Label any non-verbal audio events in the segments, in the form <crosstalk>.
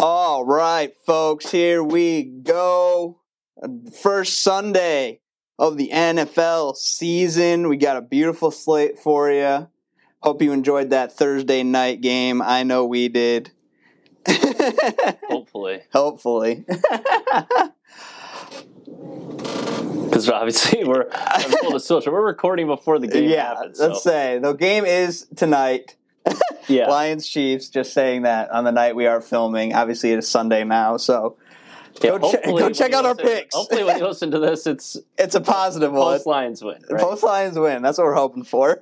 All right, folks, here we go. First Sunday of the NFL season. We got a beautiful slate for you. Hope you enjoyed that Thursday night game. I know we did. <laughs> Hopefully, Hopefully. <laughs> because obviously we're I'm full disclosure. We're recording before the game <laughs> yeah, happens. let's say the game is tonight. Yeah. Lions Chiefs, just saying that on the night we are filming. Obviously, it is Sunday now, so Yeah, go che- go check out our listen- picks. Hopefully, when you listen to this, it's it's a positive one. post Lions win. Right? Post Lions win. That's what we're hoping for.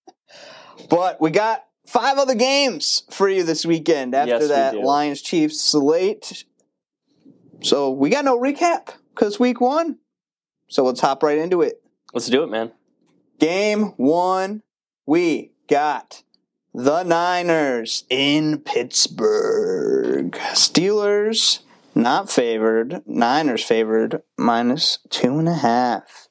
<laughs> but we got five other games for you this weekend after Yes, that do. Lions Chiefs slate. So we got no recap because week one. So let's hop right into it. Let's do it, man. Game one, we got the Niners in Pittsburgh. Steelers not favored. Niners favored minus two and a half.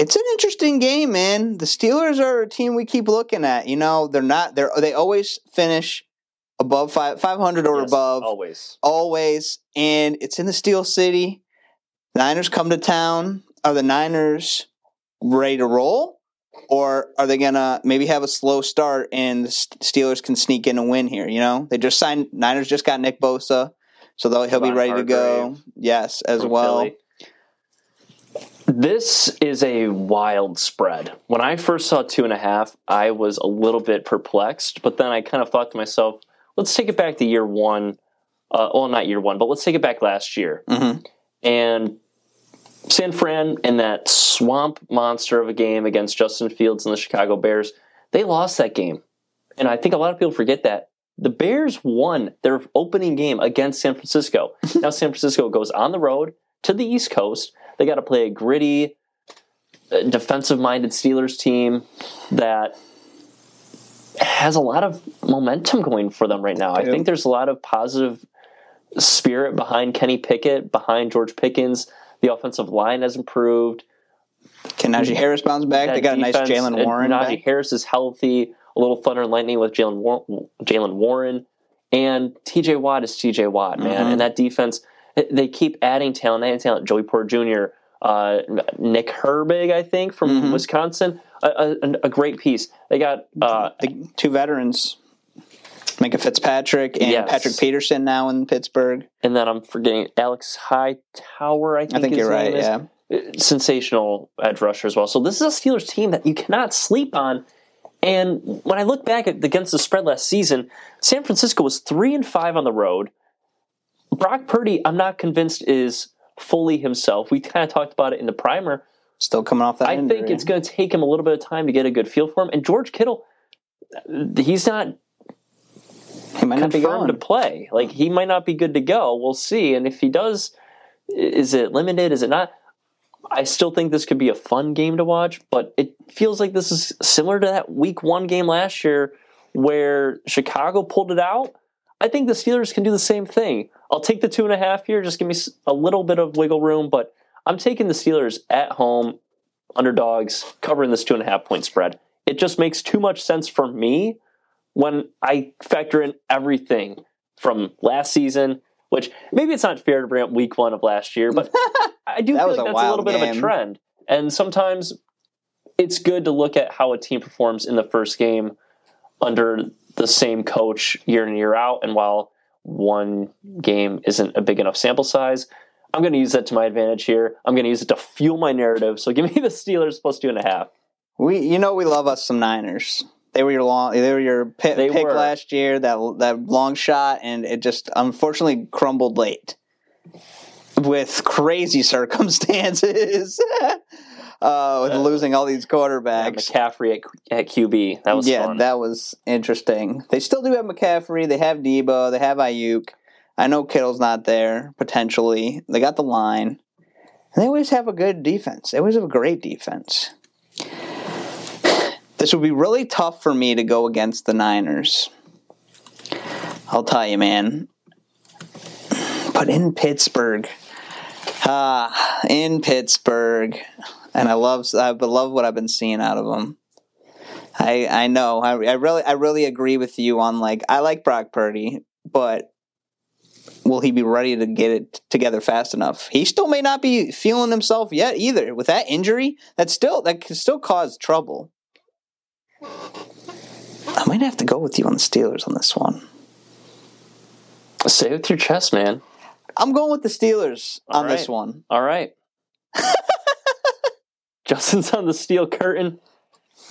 It's an interesting game, man. The Steelers are a team we keep looking at. You know, they're not. They're they always finish above five five hundred or Yes, above always. always, and it's in the Steel City. Niners come to town. Are the Niners ready to roll, or are they gonna maybe have a slow start and the Steelers can sneak in and win here? You know, they just signed. Niners just got Nick Bosa, so they'll, he'll be Devon ready to go. Yes, as from well. Philly. This is a wild spread. When I first saw two and a half, I was a little bit perplexed, but then I kind of thought to myself, let's take it back to year one. Uh, well, not year one, but let's take it back last year. hmm And San Fran in that swamp monster of a game against Justin Fields and the Chicago Bears, they lost that game. And I think a lot of people forget that. The Bears won their opening game against San Francisco. <laughs> now San Francisco goes on the road to the East Coast. They got to play a gritty, uh, defensive minded Steelers team that has a lot of momentum going for them right now. I think there's a lot of positive spirit behind Kenny Pickett, behind George Pickens. The offensive line has improved. Can Najee Harris bounce back? That they got a nice Jaylen Warren. Najee back. Harris is healthy. A little thunder and lightning with Jalen War- Jaylen Warren and T.J. Watt is T.J. Watt, man. Mhm. And that defense, they keep adding talent, adding talent. Joey Porter Jr., uh, Nick Herbig, I think from Mhm. Wisconsin, a, a, a great piece. They got uh, the two veterans, Minkah Fitzpatrick and Yes. Patrick Peterson now in Pittsburgh. and then I'm forgetting Alex Hightower. I think, I think you're right. is. Yeah. Uh, sensational edge rusher as well. So this is a Steelers team that you cannot sleep on. And when I look back at against the spread last season, San Francisco was three and five on the road. Brock Purdy, I'm not convinced is fully himself. We kind of talked about it in the primer. Still coming off that. I injury. think it's going to take him a little bit of time to get a good feel for him. And George Kittle, he's not he might not be confirmed to play. Like he might not be good to go. We'll see. And if he does, is it limited? Is it not? I still think this could be a fun game to watch, but it feels like this is similar to that week one game last year where Chicago pulled it out. I think the Steelers can do the same thing. I'll take the two and a half here. Just give me a little bit of wiggle room, but I'm taking the Steelers at home, underdogs, covering this two and a half point spread. It just makes too much sense for me when I factor in everything from last season, which maybe it's not fair to bring up week one of last year, but <laughs> I do feel like a that's a little bit of a trend. And sometimes it's good to look at how a team performs in the first game under the same coach year in year out. And while one game isn't a big enough sample size, I'm going to use that to my advantage here. I'm going to use it to fuel my narrative. So give me <laughs> the Steelers plus two and a half. We, you know, we love us some Niners. They were your long, they were your pick, pick were. last year. That that long shot, and it just unfortunately crumbled late with crazy <laughs> circumstances. <laughs> uh, with Uh, losing all these Yeah, quarterbacks. McCaffrey at, at QB. That was yeah, fun. that was interesting. They still do have McCaffrey. They have Deebo. They have Aiyuk. I know Kittle's not there potentially. They got the line. And they always have a good defense. They always have a great defense. This would be really tough for me to go against the Niners. I'll tell you, man. But in Pittsburgh, ah, in Pittsburgh, and I love I love what I've been seeing out of them. I I know I, I really I really agree with you on like I like Brock Purdy, but will he be ready to get it together fast enough? He still may not be feeling himself yet either. With that injury, that still that can still cause trouble. I might have to go with you on the Steelers on this one. Say it with your chest, man. I'm going with the Steelers All on this one. All right. <laughs> Justin's on the steel curtain.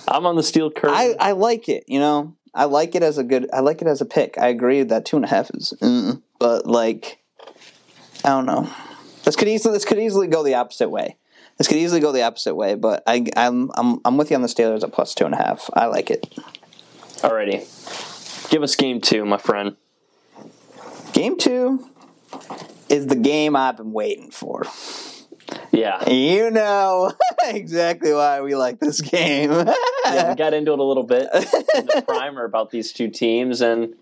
I'm on the steel curtain. I, I like it, you know. I like it as a good. I like it as a pick. I agree that two and a half is, mm, but like, I don't know. This could easily this could easily go the opposite way. This could easily go the opposite way, but I, I'm I'm I'm with you on the Steelers at plus two and a half. I like it. Alrighty. Give us game two, my friend. Game two is the game I've been waiting for. Yeah. You know <laughs> exactly why we like this game. yeah, we got into it a little bit in the <laughs> primer about these two teams, and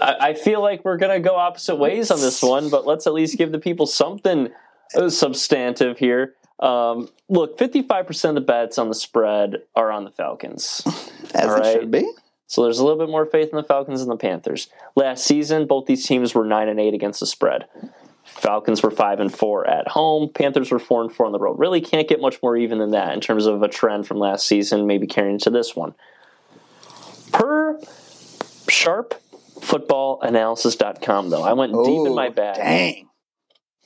I, I feel like we're going to go opposite ways on this one, but let's at least give the people something uh, substantive here. Um, look, 55% of the bets on the spread are on the Falcons. <laughs> As All it should be. So there's a little bit more faith in the Falcons than the Panthers. Last season, both these teams were 9 and 8 against the spread. Falcons were 5 and 4 at home. Panthers were 4 and 4 on the road. Really can't get much more even than that in terms of a trend from last season, maybe carrying into this one. Per sharpfootballanalysis.com, though, I went deep in my Oh, bag. Dang.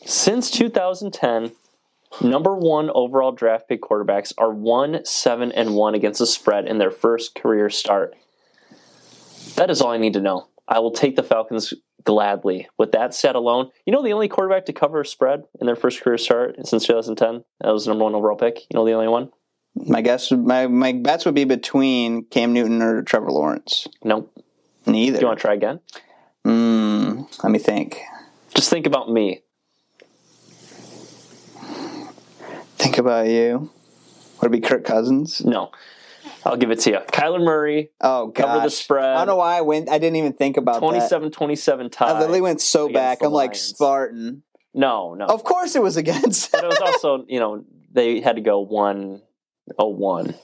Since 2010, number one overall draft pick quarterbacks are 1 7 and 1 against the spread in their first career start. That is all I need to know. I will take the Falcons gladly. With that stat alone, you know the only quarterback to cover a spread in their first career start since 2010? That was the number one overall pick. You know the only one? My guess, my my bets would be between Cam Newton or Trevor Lawrence. Nope. Neither. Do you want to try again? Mm, let me think. Just think about me. Think about you. Would it be Kirk Cousins? No. I'll give it to you. Kyler Murray, Oh god. Cover the spread. I don't know why I went. I didn't even think about that. 27 27 uh, tie. I literally went so back. I'm like Spartan. No, no. Of course, it was against. but it was also you know they had to go one oh one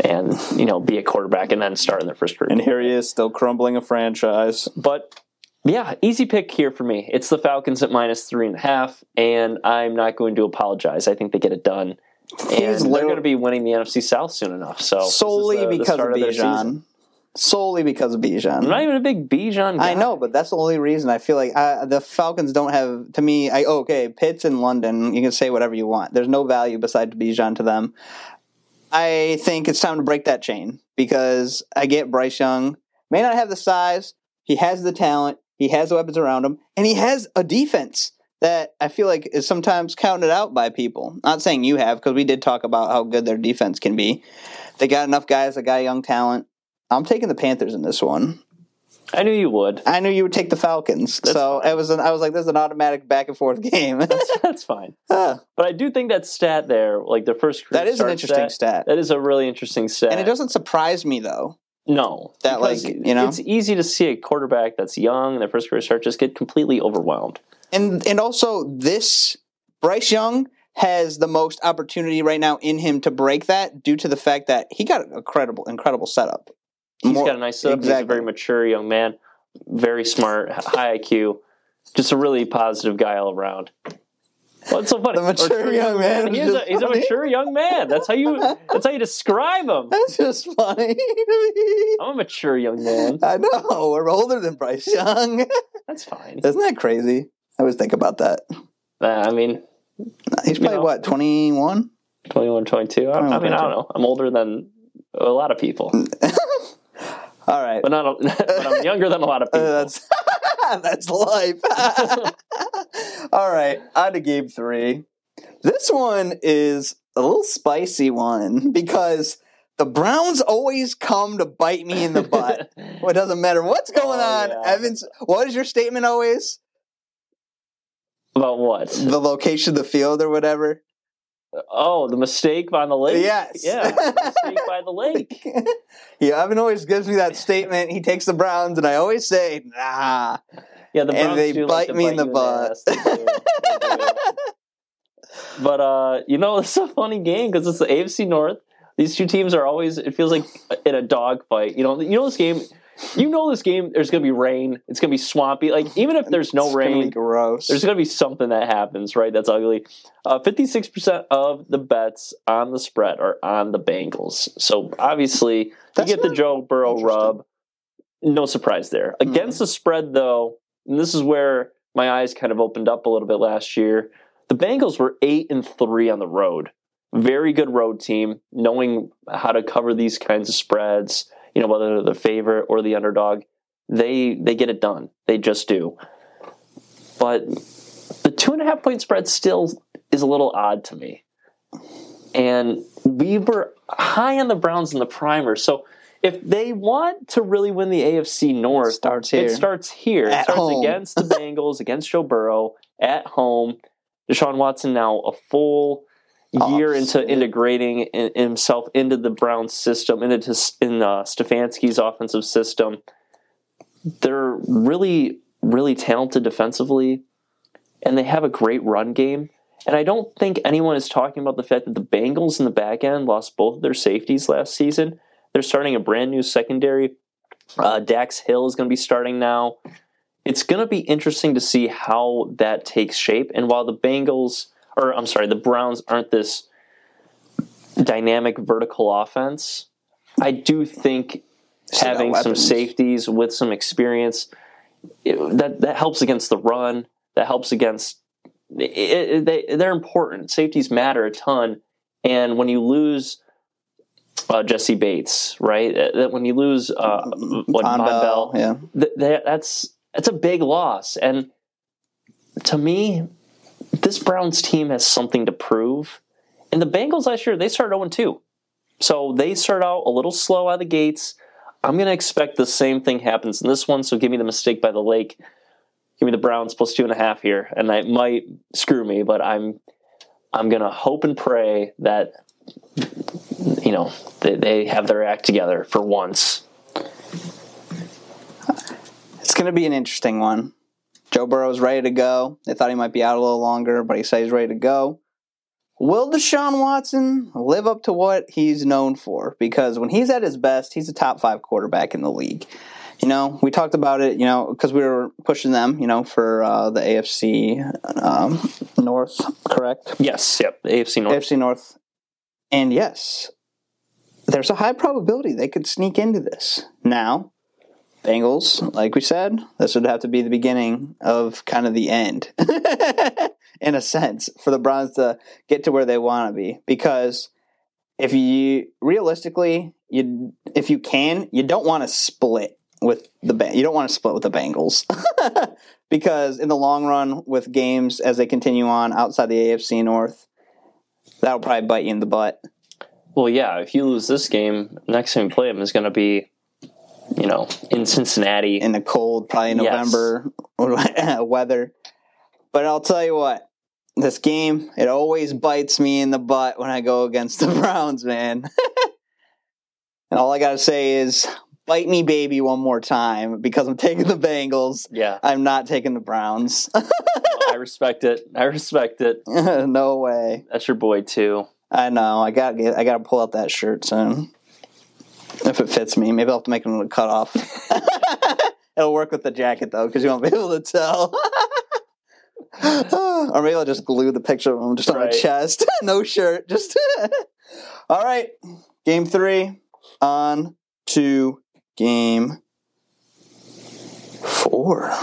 and you know be a quarterback and then start in their first career. and here he is, still crumbling a franchise. But yeah, easy pick here for me. It's the Falcons at minus three and a half, and I'm not going to apologize. I think they get it done. And He's they're literally- going to be winning the NFC South soon enough. So solely the- the because of start their. Bijan. Solely because of Bijan. I'm not even a big Bijan guy. I know, but that's the only reason I feel like uh, the Falcons don't have. To me, I oh, okay, Pitts in London. You can say whatever you want. There's no value besides Bijan to them. I think it's time to break that chain because I get Bryce Young may not have the size. He has the talent. He has weapons around him, and he has a defense that I feel like is sometimes counted out by people. Not saying you have, because we did talk about how good their defense can be. They got enough guys. They got young talent. I'm taking the Panthers in this one. I knew you would. I knew you would take the Falcons, That's so fine. it was. An, I was like, "This is an automatic back and forth <laughs> game." That's fine. <laughs> Ah, But I do think that stat there, like their first that is an interesting stat, That is a really interesting stat. and it doesn't surprise me though. No, That, like, you know? it's easy to see a quarterback that's young and their first career start just get completely overwhelmed. And and also this Bryce Young has the most opportunity right now in him to break that due to the fact that he got a credible, incredible setup. He's More- got a nice setup. He's a exactly. very mature young man, very smart, high IQ, just a really positive guy all around. What's so funny? The mature young man He's a, he's a mature young man. That's how you. That's how you describe him. That's just funny. to me. I'm a mature young man. I know we're older than Bryce Young. <laughs> That's fine. Isn't that crazy? I always think about that. Uh, I mean, He's probably know. what twenty one. 21, 22. I, I mean, I don't know. I'm older than a lot of people, <laughs> All right. but not. A, <laughs> but I'm younger than a lot of <laughs> people. Uh, that's <laughs> that's life. All right, on to game three. This one is a little spicy one because the Browns always come to bite me in the butt. well, it doesn't matter what's going Oh, on. yeah. Evans, what is your statement always? About what? The location of the field or whatever? Oh, the mistake by the lake. Yes. Yeah, mistake by the <laughs> lake. yeah, Evan always gives me that statement. He takes the Browns, and I always say, nah. Yeah, the Browns And they do bite like me in the butt. ass. They do. They do. <laughs> but uh, you know, it's a funny game because it's the AFC North. These two teams are always. It feels like in a dogfight. You know, you know this game. You know this game. There's going to be rain. It's going to be swampy. Like even if <laughs> there's no It's gonna be rain, gross. there's going to be something that happens, right? That's ugly. Uh, 56% of the bets on the spread are on the Bengals. So obviously, That's you get the Joe Burrow rub. No surprise there. Against the spread, though, and this is where my eyes kind of opened up a little bit last year. The Bengals were eight and three on the road. Very good road team, knowing how to cover these kinds of spreads. You know whether they're the favorite or the underdog, they they get it done. They just do. But the two and a half point spread still is a little odd to me. And we were high on the Browns in the primer. So if they want to really win the AFC North, starts here. it starts here. It At starts home. against the Bengals, against Joe Burrow, at home. Deshaun Watson now a full year Oh, into integrating in, himself into the Browns system, into in uh, Stefanski's offensive system. They're really, really talented defensively, and they have a great run game. And I don't think anyone is talking about the fact that the Bengals in the back end lost both of their safeties last season. They're starting a brand new secondary. Uh, Dax Hill is going to be starting now. It's going to be interesting to see how that takes shape. And while the Bengals, or I'm sorry, the Browns aren't this dynamic vertical offense, I do think Still having some safeties with some experience it- that that helps against the run. That helps against it, it, they they're important. Safeties matter a ton, and when you lose uh, Jessie Bates, right? Uh, That when you lose uh, what Vonn Vonn Bell, Bell, yeah. th- that's that's a big loss. And to me, this Browns team has something to prove. And the Bengals last year, they started 0 2. So they start out a little slow out of the gates. I'm going to expect the same thing happens in this one. So give me the mistake by the lake. Give me the Browns plus two and a half here, and that might screw me, but I'm I'm going to hope and pray that you know they, they have their act together for once. It's going to be an interesting one. Joe Burrow's ready to go. They thought he might be out a little longer, but he said he's ready to go. Will Deshaun Watson live up to what he's known for? Because when he's at his best, he's a top five quarterback in the league. You know, we talked about it, you know, because we were pushing them, you know, for uh, the AFC um, North, correct? Yes, yep, AFC North. AFC North. And yes, there's a high probability they could sneak into this. Now, Bengals, like we said, this would have to be the beginning of kind of the end, <laughs> in a sense, for the Browns to get to where they want to be. Because if you realistically, you if you can, you don't want to split with the you don't want to split with the Bengals <laughs> because in the long run, with games as they continue on outside the AFC North, that'll probably bite you in the butt. Well, yeah, if you lose this game, next time you play them is going to be, you know, in Cincinnati. in the cold, probably Yes. November <laughs> weather. But I'll tell you what, this game it always bites me in the butt when I go against <laughs> the Browns, man. <laughs> and all I gotta say is, bite me, baby, one more time because I'm taking the Bengals. yeah, I'm not taking the Browns. I respect it. I respect it. no way. That's your boy too. I know. I got. I got to pull out that shirt soon. If it fits me, maybe I'll have to make a cut off. It'll work with the jacket though, because you won't be able to tell. <laughs> or maybe I'll just glue the picture of him just on my chest. <laughs> no shirt. Just <laughs> all right. Game three. On to game four. <sighs>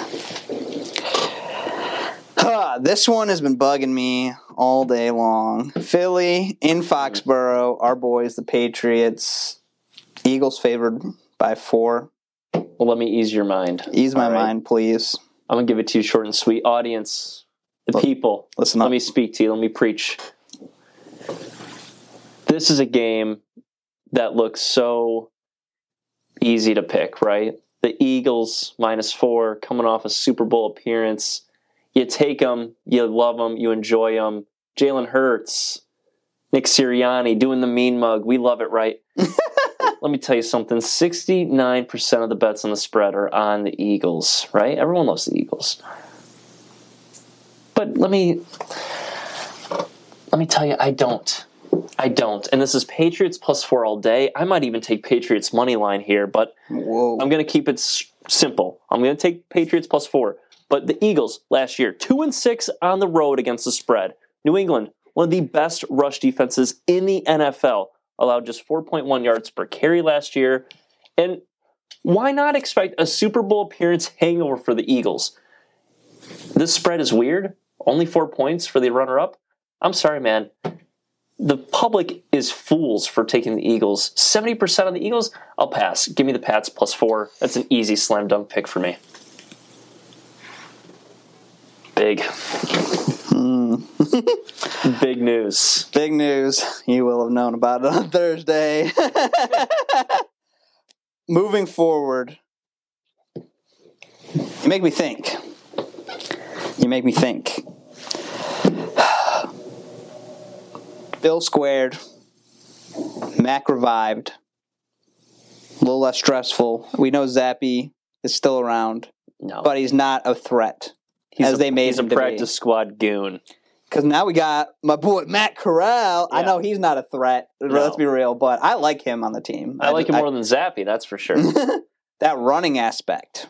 Ah, this one has been bugging me all day long. Philly in Foxborough, our boys, the Patriots. Eagles favored by four. Well, let me ease your mind. Ease my right. mind, please. I'm gonna give it to you short and sweet. Audience, the Look, people, Listen let me speak to you. Let me preach. This is a game that looks so easy to pick, right? The Eagles minus four coming off a Super Bowl appearance. You take them, you love them, you enjoy them. Jalen Hurts, Nick Sirianni doing the mean mug. We love it, right? <laughs> Let me tell you something 69% of the bets on the spread are on the Eagles, right? Everyone loves the Eagles. But let me let me tell you, I don't. I don't. And this is Patriots plus four all day. I might even take Patriots money line here, but Whoa. I'm going to keep it s- simple. I'm going to take Patriots plus four. But the Eagles last year, two and six on the road against the spread. New England, one of the best rush defenses in the NFL, allowed just 4.1 yards per carry last year. And why not expect a Super Bowl appearance hangover for the Eagles? This spread is weird. Only four points for the runner up. I'm sorry, man. The public is fools for taking the Eagles. 70% on the Eagles, I'll pass. Give me the Pats plus four. That's an easy slam dunk pick for me. Big. Mm. <laughs> Big news. Big news. You will have known about it on <laughs> Thursday. <laughs> Moving forward, you make me think. You make me think. <sighs> Bill squared. Mac revived. A little less stressful. We know Zappe is still around, No. but he's not a threat. He's as a, they made he's him a practice squad goon. Because now we got my boy Matt Corral. I know he's not a threat. No. Let's be real, but I like him on the team. I like him just- more than Zappe, that's for sure. <laughs> that running aspect.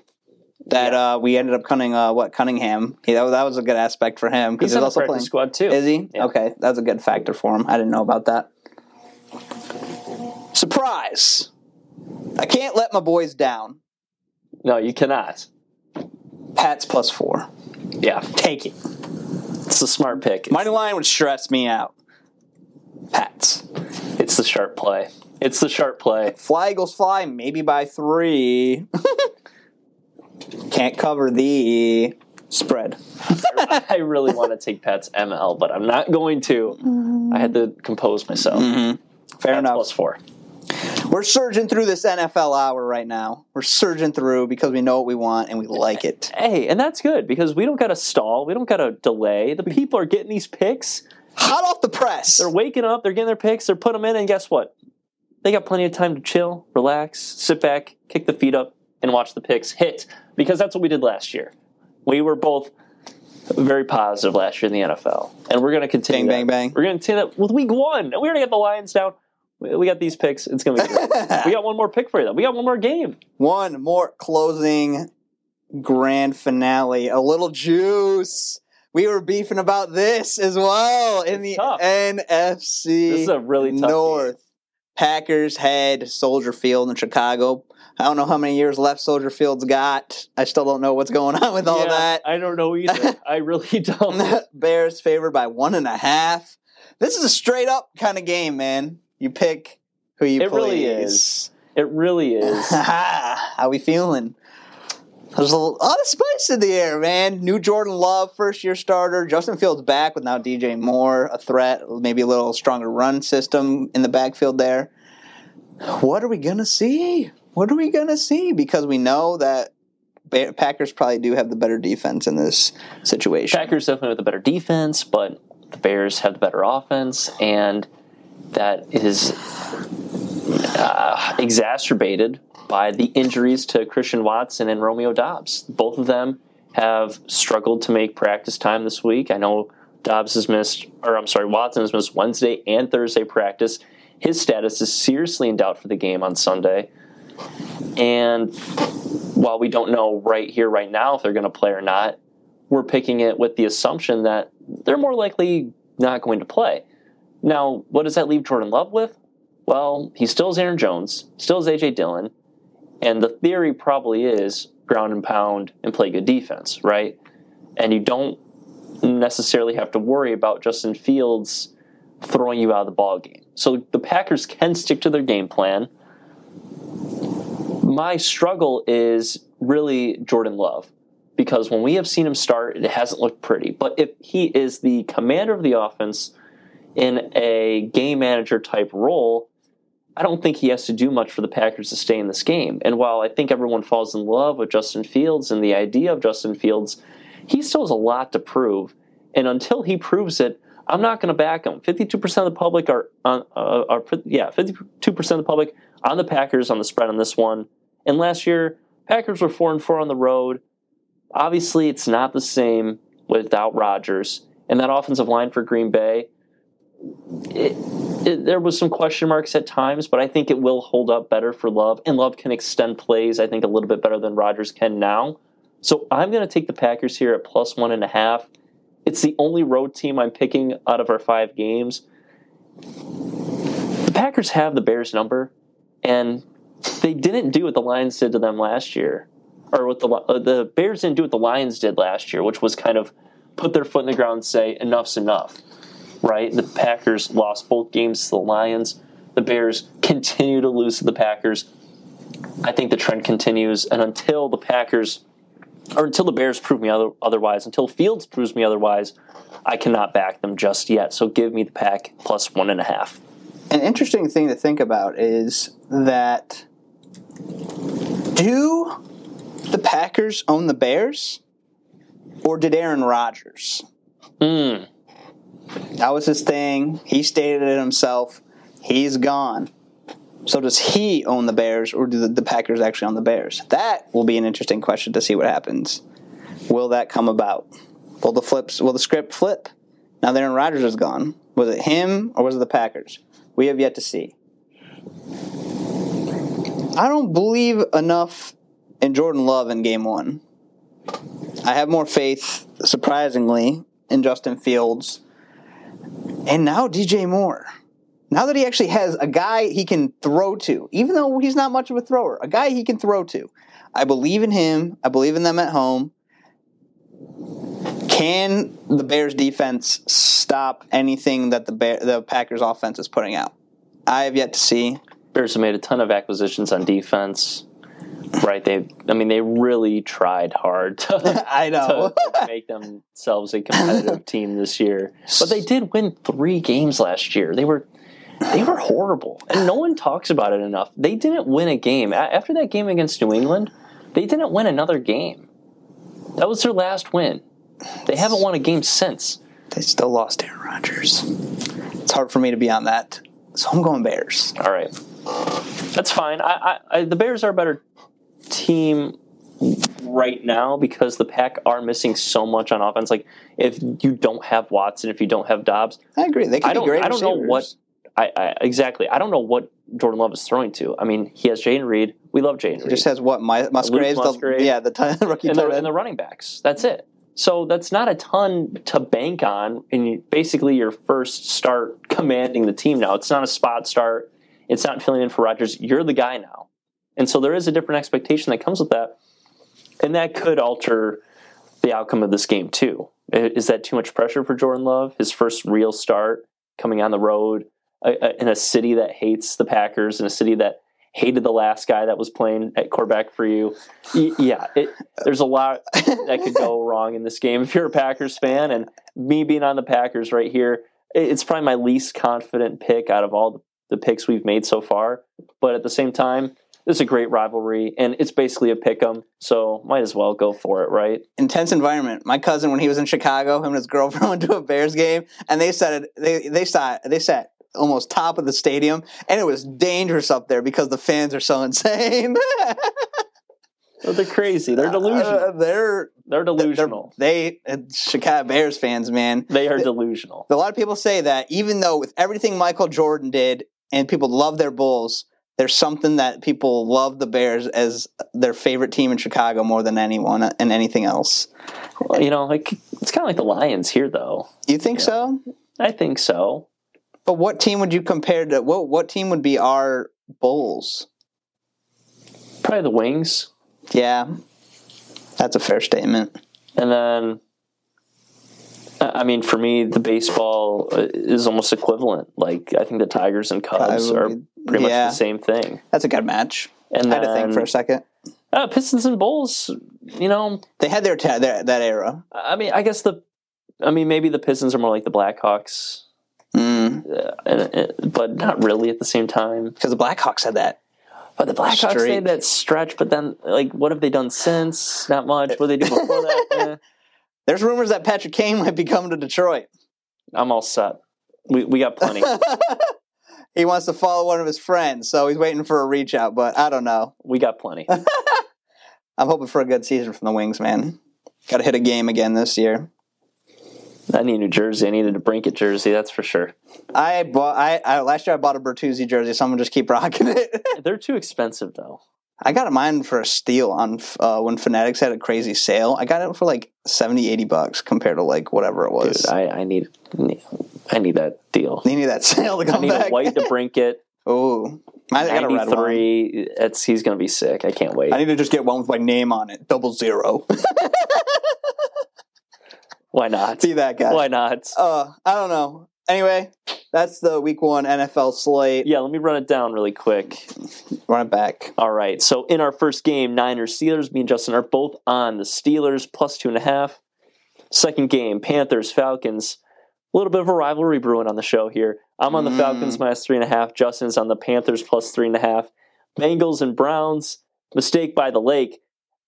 That uh, we ended up cutting uh, what Cunningham. He, that, was, that was a good aspect for him because He's he's also practice playing. squad too. Is he? Yeah. Okay, that's a good factor for him. I didn't know about that. Surprise! I can't let my boys down. No, you cannot. Pats plus four. Yeah, Take it. it's a smart pick. Money line would stress me out. Pats. It's the sharp play. It's the sharp play. Fly Eagles fly, maybe by three. <laughs> Can't cover the spread. <laughs> I really want to take Pats ML, but I'm not going to. I had to compose myself. Mm-hmm. Fair Pats enough. plus four. We're surging through this NFL hour right now. We're surging through because we know what we want and we like it. Hey, and that's good because we don't got to stall. We don't got to delay. The people are getting these picks. Hot off the press. They're waking up. They're getting their picks. They're putting them in, and guess what? They got plenty of time to chill, relax, sit back, kick the feet up, and watch the picks hit because that's what we did last year. We were both very positive last year in the NFL, and we're going to continue. Bang, that. bang, bang. We're going to continue that with Week One, and we already got the Lions down. We got these picks. It's going to be good. we got one more pick for you. though. We got one more game. <laughs> One more closing grand finale. A little juice. We were beefing about this as well in the tough. NFC This is a really tough North. Packers head Soldier Field in Chicago. I don't know how many years left Soldier Field's got. I still don't know what's going on with all Yeah, that. I don't know either. <laughs> I really <laughs> don't. Bears favored by one and a half. This is a straight up kind of game, man. You pick who you play. It please. really is. It really <laughs> is. How we feeling? There's a lot of spice in the air, man. New Jordan Love, first year starter. Justin Fields back with now DJ Moore, a threat, maybe a little stronger run system in the backfield there. What are we gonna see? What are we gonna see? Because we know that Packers probably do have the better defense in this situation. Packers definitely with the better defense, but the Bears have the better offense, and that is uh, exacerbated by the injuries to Christian Watson and Romeo Doubs. Both of them have struggled to make practice time this week. I know Dobbs has missed, or I'm sorry, Watson has missed Wednesday and Thursday practice. His status is seriously in doubt for the game on Sunday. And while we don't know right here, right now, if they're going to play or not, we're picking it with the assumption that they're more likely not going to play. Now, what does that leave Jordan Love with? Well, he still is Aaron Jones, still is AJ Dillon, and the theory probably is ground and pound and play good defense, right? And you don't necessarily have to worry about Justin Fields throwing you out of the ball game. So the Packers can stick to their game plan. My struggle is really Jordan Love because when we have seen him start, it hasn't looked pretty. But if he is the commander of the offense in a game manager type role, I don't think he has to do much for the Packers to stay in this game. And while I think everyone falls in love with Justin Fields and the idea of Justin Fields, he still has a lot to prove. And until he proves it, I'm not going to back him. 52% of the public are, on, uh, are yeah, 52% of the public on the Packers on the spread on this one. And last year, Packers were four and four on the road. Obviously, it's not the same without Rodgers. And that offensive line for Green Bay, it, it, there was some question marks at times, but I think it will hold up better for Love, and Love can extend plays. I think a little bit better than Rodgers can now. So I'm going to take the Packers here at plus one and a half. It's the only road team I'm picking out of our five games. The Packers have the Bears number, and they didn't do what the Lions did to them last year, or what the uh, the Bears didn't do what the Lions did last year, which was kind of put their foot in the ground and say enough's enough. Right? The Packers lost both games to the Lions. The Bears continue to lose to the Packers. I think the trend continues, and until the Packers or until the Bears prove me other, otherwise, until Fields proves me otherwise, I cannot back them just yet. So give me the pack plus one and a half. An interesting thing to think about is that do the Packers own the Bears, or did Aaron Rodgers? Mm. That was his thing. He stated it himself. He's gone. So does he own the Bears, or do the, Packers actually own the Bears? That will be an interesting question to see what happens. Will that come about? Will the flips? Will the script flip? Now that Aaron Rodgers is gone, was it him or was it the Packers? We have yet to see. I don't believe enough in Jordan Love in Game One. I have more faith, surprisingly, in Justin Fields, and now DJ Moore now that he actually has a guy he can throw to, even though he's not much of a thrower, a guy he can throw to. I believe in him. I believe in them at home. Can the Bears defense stop anything that the Bear, the Packers offense is putting out? I have yet to see. Bears have made a ton of acquisitions on defense. Right, they. I mean, they really tried hard to. <laughs> I know to <laughs> make themselves a competitive <laughs> team this year, but they did win three games last year. They were they were horrible, and no one talks about it enough. They didn't win a game after that game against New England. They didn't win another game. That was their last win. They haven't won a game since. They still lost Aaron Rodgers. It's hard for me to be on that, so I'm going Bears. All right, that's fine. I, I, I, the Bears are a better team right now because the Pack are missing so much on offense. Like if you don't have Watson, if you don't have Doubs, I agree. They can I don't, be great. I don't receivers. know what I, I, exactly. I don't know what Jordan Love is throwing to. I mean, he has Jayden Reed. We love Jayden Reed. Just has what My, Musgrave, Musgrave, the, yeah, the t- <laughs> rookie and the, and the running backs. That's it. So that's not a ton to bank on in basically your first start commanding the team. Now it's not a spot start. It's not filling in for Rodgers. You're the guy now, and so there is a different expectation that comes with that, and that could alter the outcome of this game too. Is that too much pressure for Jordan Love? His first real start coming on the road in a city that hates the Packers, in a city that hated the last guy that was playing at quarterback for you. Yeah, it, there's a lot that could go <laughs> wrong in this game if you're a Packers fan. And me being on the Packers right here, it's probably my least confident pick out of all the picks we've made so far. But at the same time, this is a great rivalry, and it's basically a pick 'em, so might as well go for it, right? Intense environment. My cousin, when he was in Chicago, him and his girlfriend <laughs> went to a Bears game, and they said they they sat they sat almost top of the stadium, and it was dangerous up there because the fans are so <laughs> insane. well, they're crazy. They're delusional. Uh, they're they're delusional. They're, they Chicago Bears fans, man. They are delusional. A lot of people say that even though with everything Michael Jordan did, and people love their Bulls, there's something that people love the Bears as their favorite team in Chicago more than anyone uh, and anything else. Well, you know, like it's kind of like the Lions here, though. You think so? I think so. But what team would you compare to? What what team would be our Bulls? Probably the Wings. Yeah, that's a fair statement. And then, I mean, for me, the baseball uh, is almost equivalent. Like I think the Tigers and Cubs Probably, are pretty yeah. much the same thing. That's a good match. And I had to think for a second. Uh, Pistons and Bulls, you know, they had their, ta- their that era. I mean, I guess the, I mean, maybe the Pistons are more like the Blackhawks Mm. Uh, but not really at the same time. Because the Blackhawks had that. But the Blackhawks had that stretch, but then, like, what have they done since? Not much. What did they do before that? <laughs> Eh. There's rumors that Patrick Kane <laughs> might be coming to Detroit. I'm all set. We, we got plenty. <laughs> he wants to follow one of his friends, so he's waiting for a reach out, but I don't know. We got plenty. <laughs> I'm hoping for a good season from the Wings, man. Got to hit a game again this year. I need New Jersey. I needed a DeBrincat jersey. That's for sure. I bought. I, I last year I bought a Bertuzzi jersey, so I'm gonna just keep rocking it. They're too expensive though. I got mine for a steal on uh, when Fanatics had a crazy sale. I got it for like 70, 80 bucks compared to like whatever it was. Dude, I, I need I need that deal. you need that <laughs> sale to come back. I need back. a white to <laughs> DeBrincat. Oh, I got a red one. 93. It's he's gonna be sick. I can't wait. I need to just get one with my name on it, double zero. <laughs> Why not? See that guy? Why not? Uh, I don't know. Anyway, that's the week one NFL slate. Yeah, let me run it down really quick. Run it back. All right. So in our first game, Niners Steelers, me and Justin are both on the Steelers plus two and a half. Second game, Panthers Falcons. A little bit of a rivalry brewing on the show here. I'm on the Mm. Falcons minus three and a half. Justin's on the Panthers plus three and a half. Bengals and Browns. Mistake by the lake.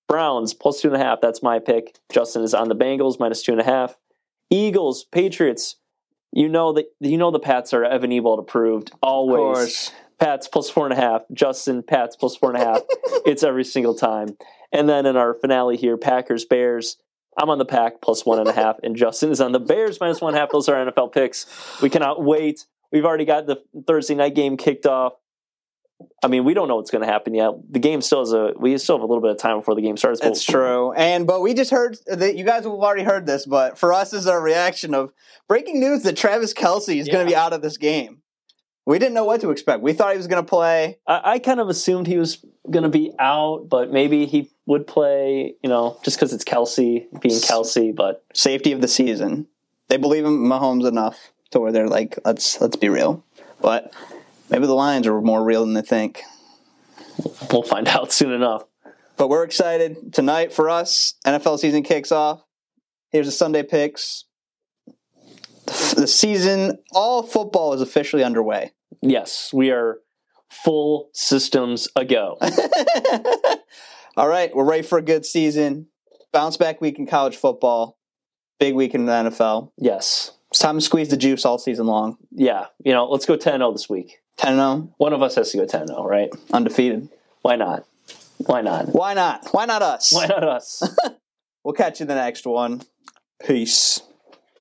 Browns plus two and a half. That's my pick. Justin is on the Bengals minus two and a half. Eagles, Patriots. You know that you know the Pats are Evan Ebold approved Of always. course. Pats plus four and a half. Justin Pats plus four and a half. <laughs> it's every single time. And then in our finale here, Packers Bears. I'm on the pack plus one and a half, and Justin is on the Bears minus one and a half. Those are NFL picks. We cannot wait. We've already got the Thursday night game kicked off. I mean, we don't know what's going to happen yet. The game still has a. We still have a little bit of time before the game starts. That's true. And but we just heard that you guys have already heard this, but for us, is our reaction of breaking news that Travis Kelce is going to be out of this game. We didn't know what to expect. We thought he was going to play. I, I kind of assumed he was going to be out, but maybe he would play. You know, just because it's Kelce being Kelsey. But Safety of the season. They believe in Mahomes enough to where they're like, let's let's be real. But maybe the Lions are more real than they think. we'll find out soon enough. But we're excited tonight for us. NFL season kicks off. Here's the Sunday picks. The season, all football is officially underway. Yes, we are full systems ago. <laughs> all right, we're ready for a good season. Bounce back week in college football. Big week in the NFL. yes. It's time to squeeze the juice all season long. Yeah. You know, let's go 10 0 this week. 10 0, One of us has to go 10 0, right? undefeated. Why not? Why not? Why not? Why not us? Why not us? <laughs> We'll catch you in the next one. Peace.